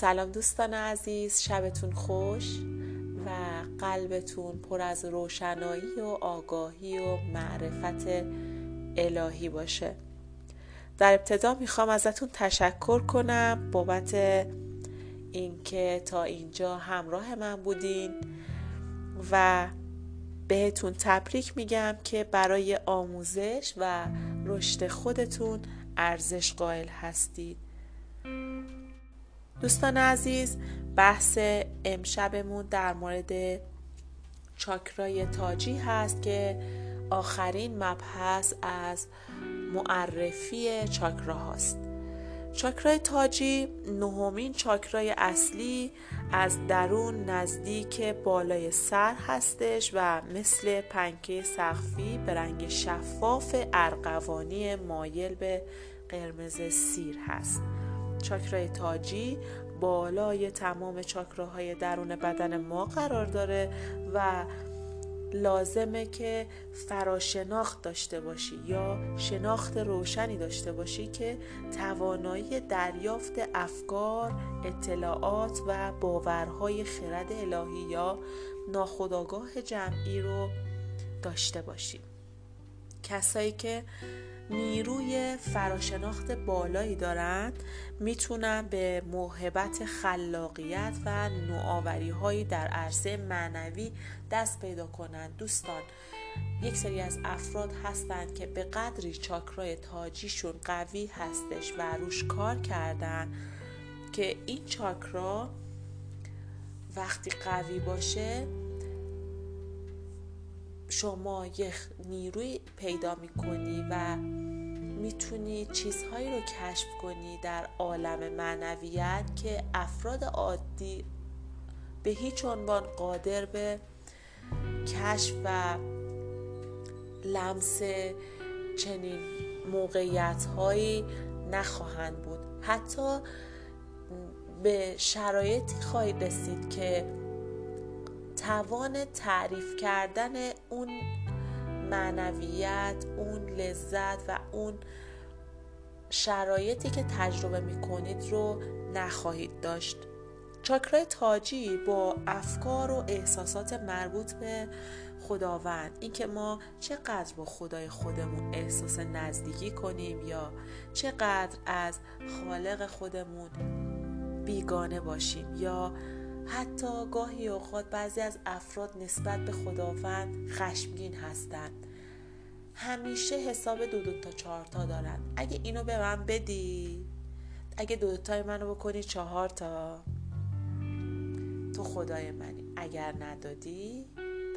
سلام دوستان عزیز شبتون خوش و قلبتون پر از روشنایی و آگاهی و معرفت الهی باشه. در ابتدا می‌خوام ازتون تشکر کنم بابت اینکه تا اینجا همراه من بودین و بهتون تبریک میگم که برای آموزش و رشد خودتون ارزش قائل هستید. دوستان عزیز بحث امشبمون در مورد چاکرای تاجی هست که آخرین مبحث از معرفی چاکرا هاست. چاکرای تاجی نهمین چاکرای اصلی از درون نزدیک بالای سر هستش و مثل پنکه سقفی به رنگ شفاف ارغوانی مایل به قرمز سیر هست. چاکرای تاجی بالای تمام چاکراهای درون بدن ما قرار داره و لازمه که فراشناخت داشته باشی یا شناخت روشنی داشته باشی که توانایی دریافت افکار، اطلاعات و باورهای خرد الهی یا ناخودآگاه جمعی رو داشته باشی. کسایی که نیروی فراشناخت بالایی دارند. می‌تونن به موهبت خلاقیت و نوآوری هایی در عرصه معنوی دست پیدا کنند. دوستان یک سری از افراد هستند که به قدری چاکرای تاجیشون قوی هستش و روش کار کردن که این چاکرا وقتی قوی باشه شما یک نیروی پیدا می‌کنی و می‌تونی چیزهایی رو کشف کنی در عالم معنویت که افراد عادی به هیچ عنوان قادر به کشف و لمس چنین موقعیت هایی نخواهند بود. حتی به شرایطی خواهید رسید که توان تعریف کردن اون معنویت اون لذت و اون شرایطی که تجربه می کنید رو نخواهید داشت. چاکرای تاجی با افکار و احساسات مربوط به خداوند اینکه ما چقدر با خدای خودمون احساس نزدیکی کنیم یا چقدر از خالق خودمون بیگانه باشیم یا حتی گاهی اوقات بعضی از افراد نسبت به خداوند خشمگین هستند. همیشه حساب دو دو تا چهار تا دارن. اگه اینو به من بدی اگه دو, دو تای منو بکنی چهار تا. تو خدای منی. اگر ندادی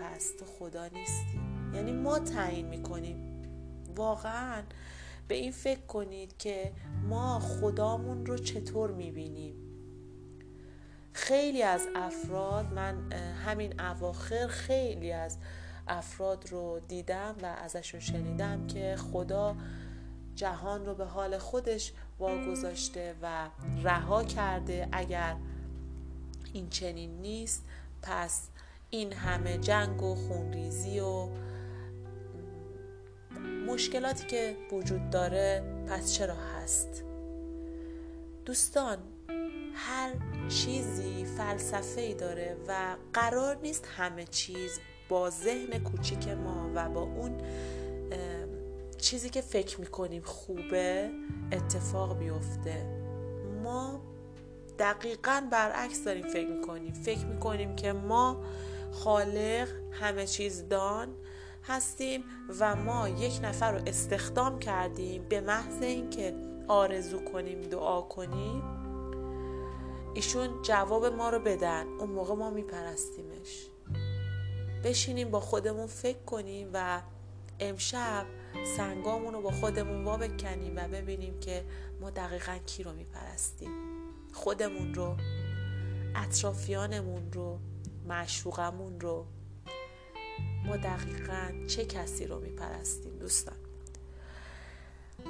پس تو خدا نیستی. یعنی ما تعیین می‌کنیم. واقعا به این فکر کنید که ما خدامون رو چطور می‌بینیم؟ خیلی از افراد من همین اواخر خیلی از افراد رو دیدم و ازشون شنیدم که خدا جهان رو به حال خودش واگذاشته و رها کرده. اگر این چنین نیست پس این همه جنگ و خونریزی و مشکلاتی که وجود داره پس چرا هست؟ دوستان هر چیزی فلسفه ای داره و قرار نیست همه چیز با ذهن کوچیک ما و با اون چیزی که فکر می‌کنیم خوبه اتفاق بیفته. ما دقیقا برعکس داریم فکر می‌کنیم. فکر می‌کنیم که ما خالق همه چیز دان هستیم و ما یک نفر رو استخدام کردیم به محض اینکه آرزو کنیم دعا کنیم. ایشون جواب ما رو بدن. اون موقع ما میپرستیمش. بشینیم با خودمون فکر کنیم و امشب سنگامون رو با خودمون وا بکنیم و ببینیم که ما دقیقا کی رو میپرستیم. خودمون رو اطرافیانمون رو معشوقمون رو. ما دقیقا چه کسی رو میپرستیم دوستان؟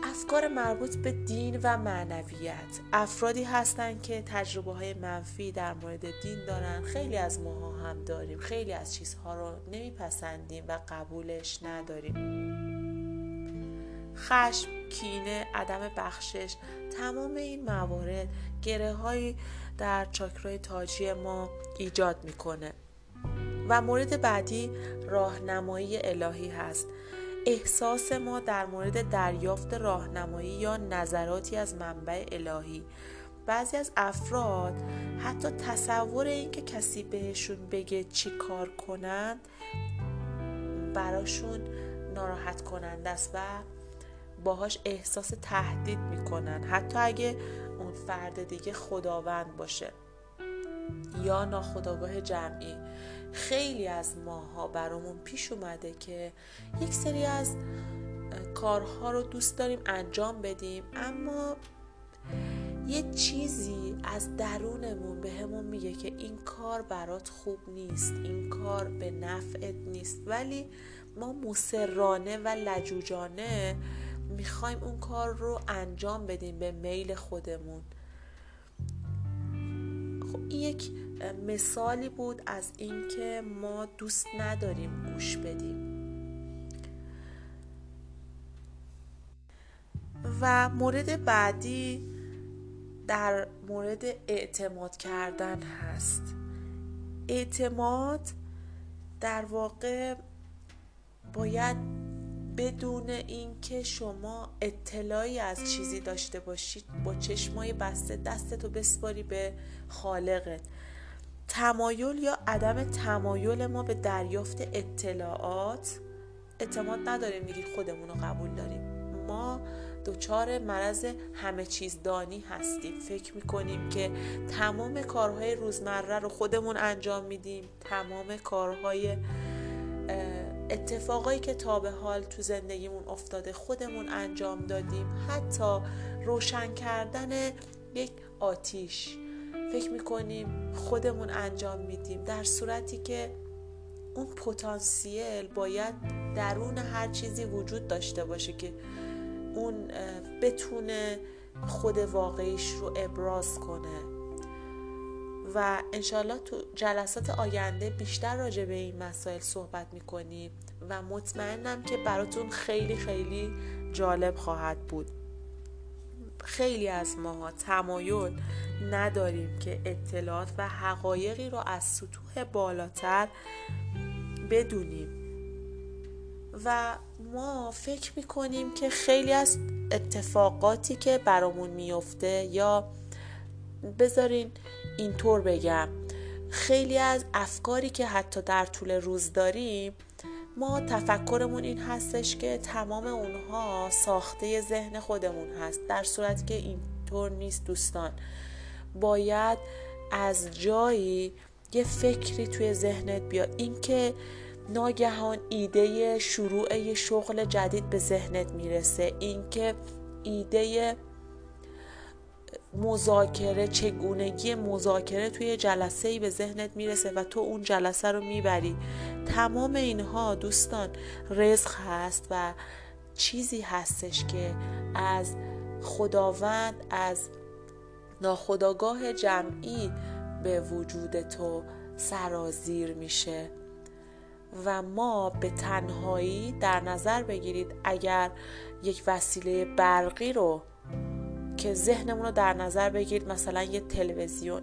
افکار مربوط به دین و معنویت. افرادی هستند که تجربه های منفی در مورد دین دارن. خیلی از ماها هم داریم. خیلی از چیزها رو نمیپسندیم و قبولش نداریم. خشم کینه عدم بخشش تمام این موارد گره هایی در چاکرای تاجی ما ایجاد می‌کنه. و مورد بعدی راهنمایی الهی هست. احساس ما در مورد دریافت راهنمایی یا نظراتی از منبع الهی. بعضی از افراد حتی تصور اینکه کسی بهشون بگه چی کار کنند براشون ناراحت کننده است و باهاش احساس تهدید می‌کنن. حتی اگه اون فرد دیگه خداوند باشه یا ناخداگاه جمعی. خیلی از ماها برامون پیش اومده که یک سری از کارها رو دوست داریم انجام بدیم اما یه چیزی از درونمون به همون میگه که این کار برات خوب نیست این کار به نفعت نیست. ولی ما مسررانه و لجوجانه می‌خوایم اون کار رو انجام بدیم به میل خودمون. خب این یک مثالی بود از اینکه ما دوست نداریم گوش بدیم. و مورد بعدی در مورد اعتماد کردن هست. اعتماد در واقع باید بدون اینکه شما اطلاعی از چیزی داشته باشید با چشمای بسته دستتو بسپاری به خالقت. تمایل یا عدم تمایل ما به دریافت اطلاعات اعتماد نداریم میگی خودمون رو قبول داریم. ما دچار مرض همه چیز دانی هستیم. فکر می‌کنیم که تمام کارهای روزمره رو خودمون انجام میدیم. تمام کارهای اتفاقایی که تا به حال تو زندگیمون افتاده خودمون انجام دادیم. حتی روشن کردن یک آتیش. فکر می‌کنیم خودمون انجام میدیم. در صورتی که اون پتانسیل باید درون هر چیزی وجود داشته باشه که اون بتونه خود واقعیش رو ابراز کنه. و انشالله تو جلسات آینده بیشتر راجع به این مسائل صحبت می‌کنیم و مطمئنم که براتون خیلی خیلی جالب خواهد بود. خیلی از ماها تمایل نداریم که اطلاعات و حقایقی را از سطوح بالاتر بدونیم. و ما فکر می‌کنیم که خیلی از اتفاقاتی که برامون میفته یا بذارین اینطور بگم خیلی از افکاری که حتی در طول روز داریم ما تفکرمون این هستش که تمام اونها ساخته ذهن خودمون هست در صورت که اینطور نیست دوستان. باید از جایی یه فکری توی ذهنت بیا اینکه ناگهان ایده شروع یه شغل جدید به ذهنت می‌رسه. اینکه ایده مذاکره چگونگی مذاکره توی جلسه ای به ذهنت می‌رسه و تو اون جلسه رو می‌بری. تمام اینها دوستان رزق هست و چیزی هستش که از خداوند از ناخداگاه جمعی به وجود تو سرازیر میشه. و ما به تنهایی در نظر بگیرید اگر یک وسیله برقی رو که ذهنمون رو در نظر بگیرید مثلا یه تلویزیون.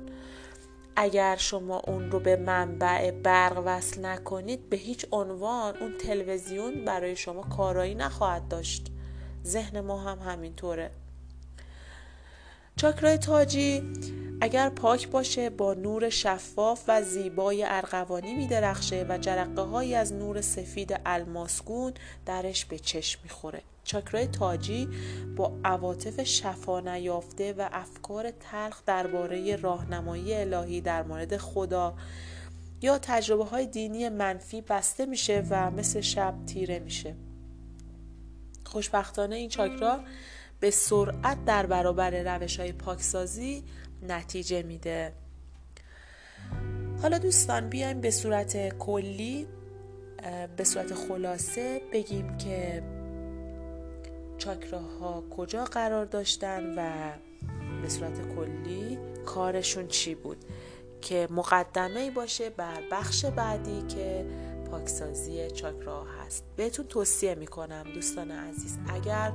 اگر شما اون رو به منبع برق وصل نکنید به هیچ عنوان اون تلویزیون برای شما کارایی نخواهد داشت. ذهن ما هم همینطوره. چاکرای تاجی اگر پاک باشه با نور شفاف و زیبای ارغوانی میدرخشه و جرقه هایی از نور سفید الماسگون درش به چشم می‌خوره. چاکرای تاجی با عواطف شفا نیافته و افکار تلخ درباره راهنمایی الهی در مورد خدا یا تجربه های دینی منفی بسته میشه و مثل شب تیره میشه. خوشبختانه این چاکرا به سرعت در برابر روش های پاکسازی نتیجه میده. حالا دوستان بیایم به صورت کلی به صورت خلاصه بگیم که چاکراها کجا قرار داشتن و به صورت کلی کارشون چی بود. که مقدمه باشه بر بخش بعدی که پاکسازی چاکرا هست. بهتون توصیه می‌کنم دوستان عزیز اگر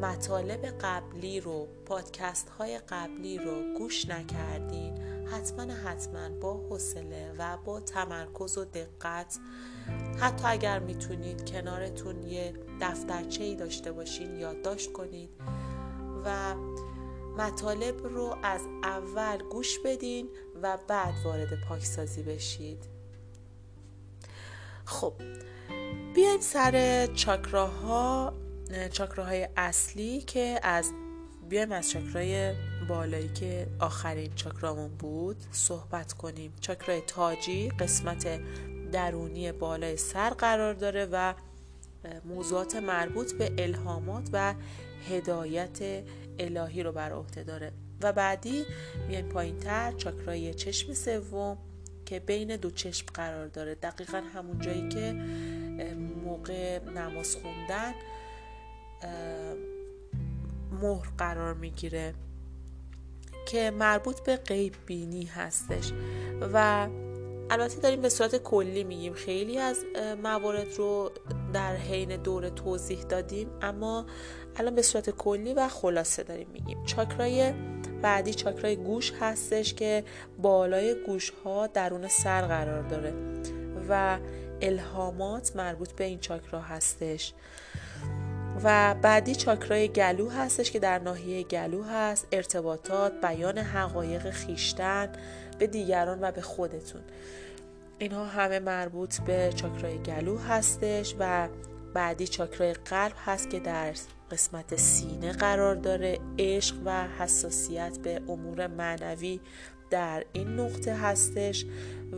مطالب قبلی رو پادکست های قبلی رو گوش نکردین حتما حتما با حوصله و با تمرکز و دقت. حتی اگر می‌تونید کنارتون یه دفترچه ای داشته باشین یادداشت کنید و مطالب رو از اول گوش بدین و بعد وارد پاکسازی بشید. خب بیایم سر چاکراها. چاکراهای اصلی که از بیایم از چاکرای بالایی که آخرین چاکرامون بود صحبت کنیم. چاکرای تاجی قسمت درونی بالای سر قرار داره و موضوعات مربوط به الهامات و هدایت الهی رو بر عهده داره. و بعدی میایم پایین تر چاکرای چشم سوم که بین دو چشم قرار داره. دقیقا همون جایی که موقع نماز خوندن مهر قرار می‌گیره که مربوط به غیب بینی هستش. و البته داریم به صورت کلی میگیم خیلی از موارد رو در حین دوره توضیح دادیم اما الان به صورت کلی و خلاصه داریم میگیم. چاکرای بعدی چاکرای گوش هستش که بالای گوش ها درون سر قرار داره و الهامات مربوط به این چاکرا هستش. و بعدی چاکرای گلو هستش که در ناحیه گلو هست ارتباطات بیان حقایق خیشتن به دیگران و به خودتون. اینها همه مربوط به چاکرای گلو هستش و بعدی چاکرای قلب هست که در قسمت سینه قرار داره. عشق و حساسیت به امور معنوی در این نقطه هستش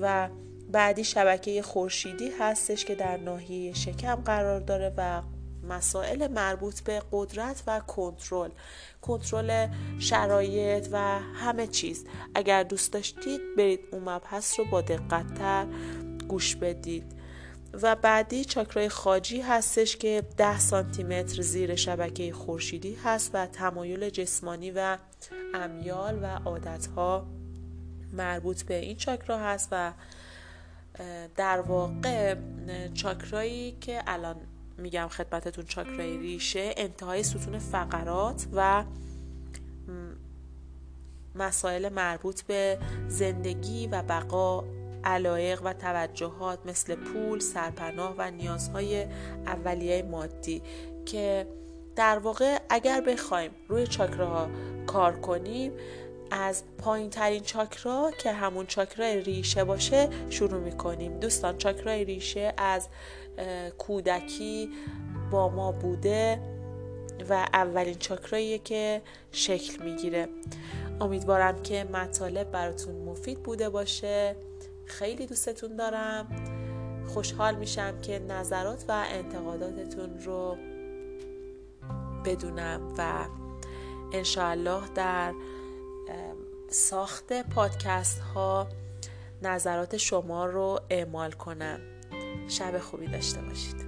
و بعدی شبکه خورشیدی هستش که در ناحیه شکم قرار داره و مسائل مربوط به قدرت و کنترل کنترل شرایط و همه چیز. اگر دوست داشتید برید اون مبحث رو با دقتتر گوش بدید. و بعدی چاکرای خاجی هستش که 10 سانتی متر زیر شبکه خورشیدی هست و تمایل جسمانی و امیال و عادتها مربوط به این چاکرا هست و در واقع چاکرایی که الان میگم خدمتتون چاکرای ریشه انتهای ستون فقرات و مسائل مربوط به زندگی و بقا علایق و توجهات مثل پول، سرپناه و نیازهای اولیه مادی که در واقع اگر بخوایم روی چاکراها کار کنیم از پایین ترین چاکرا که همون چاکرای ریشه باشه شروع می‌کنیم. دوستان چاکرای ریشه از کودکی با ما بوده و اولین چاکراییه که شکل می‌گیره. امیدوارم که مطالب براتون مفید بوده باشه. خیلی دوستتون دارم. خوشحال میشم که نظرات و انتقاداتتون رو بدونم و انشاءالله در ساخت پادکست ها نظرات شما رو اعمال کنم شب خوبی داشته باشید.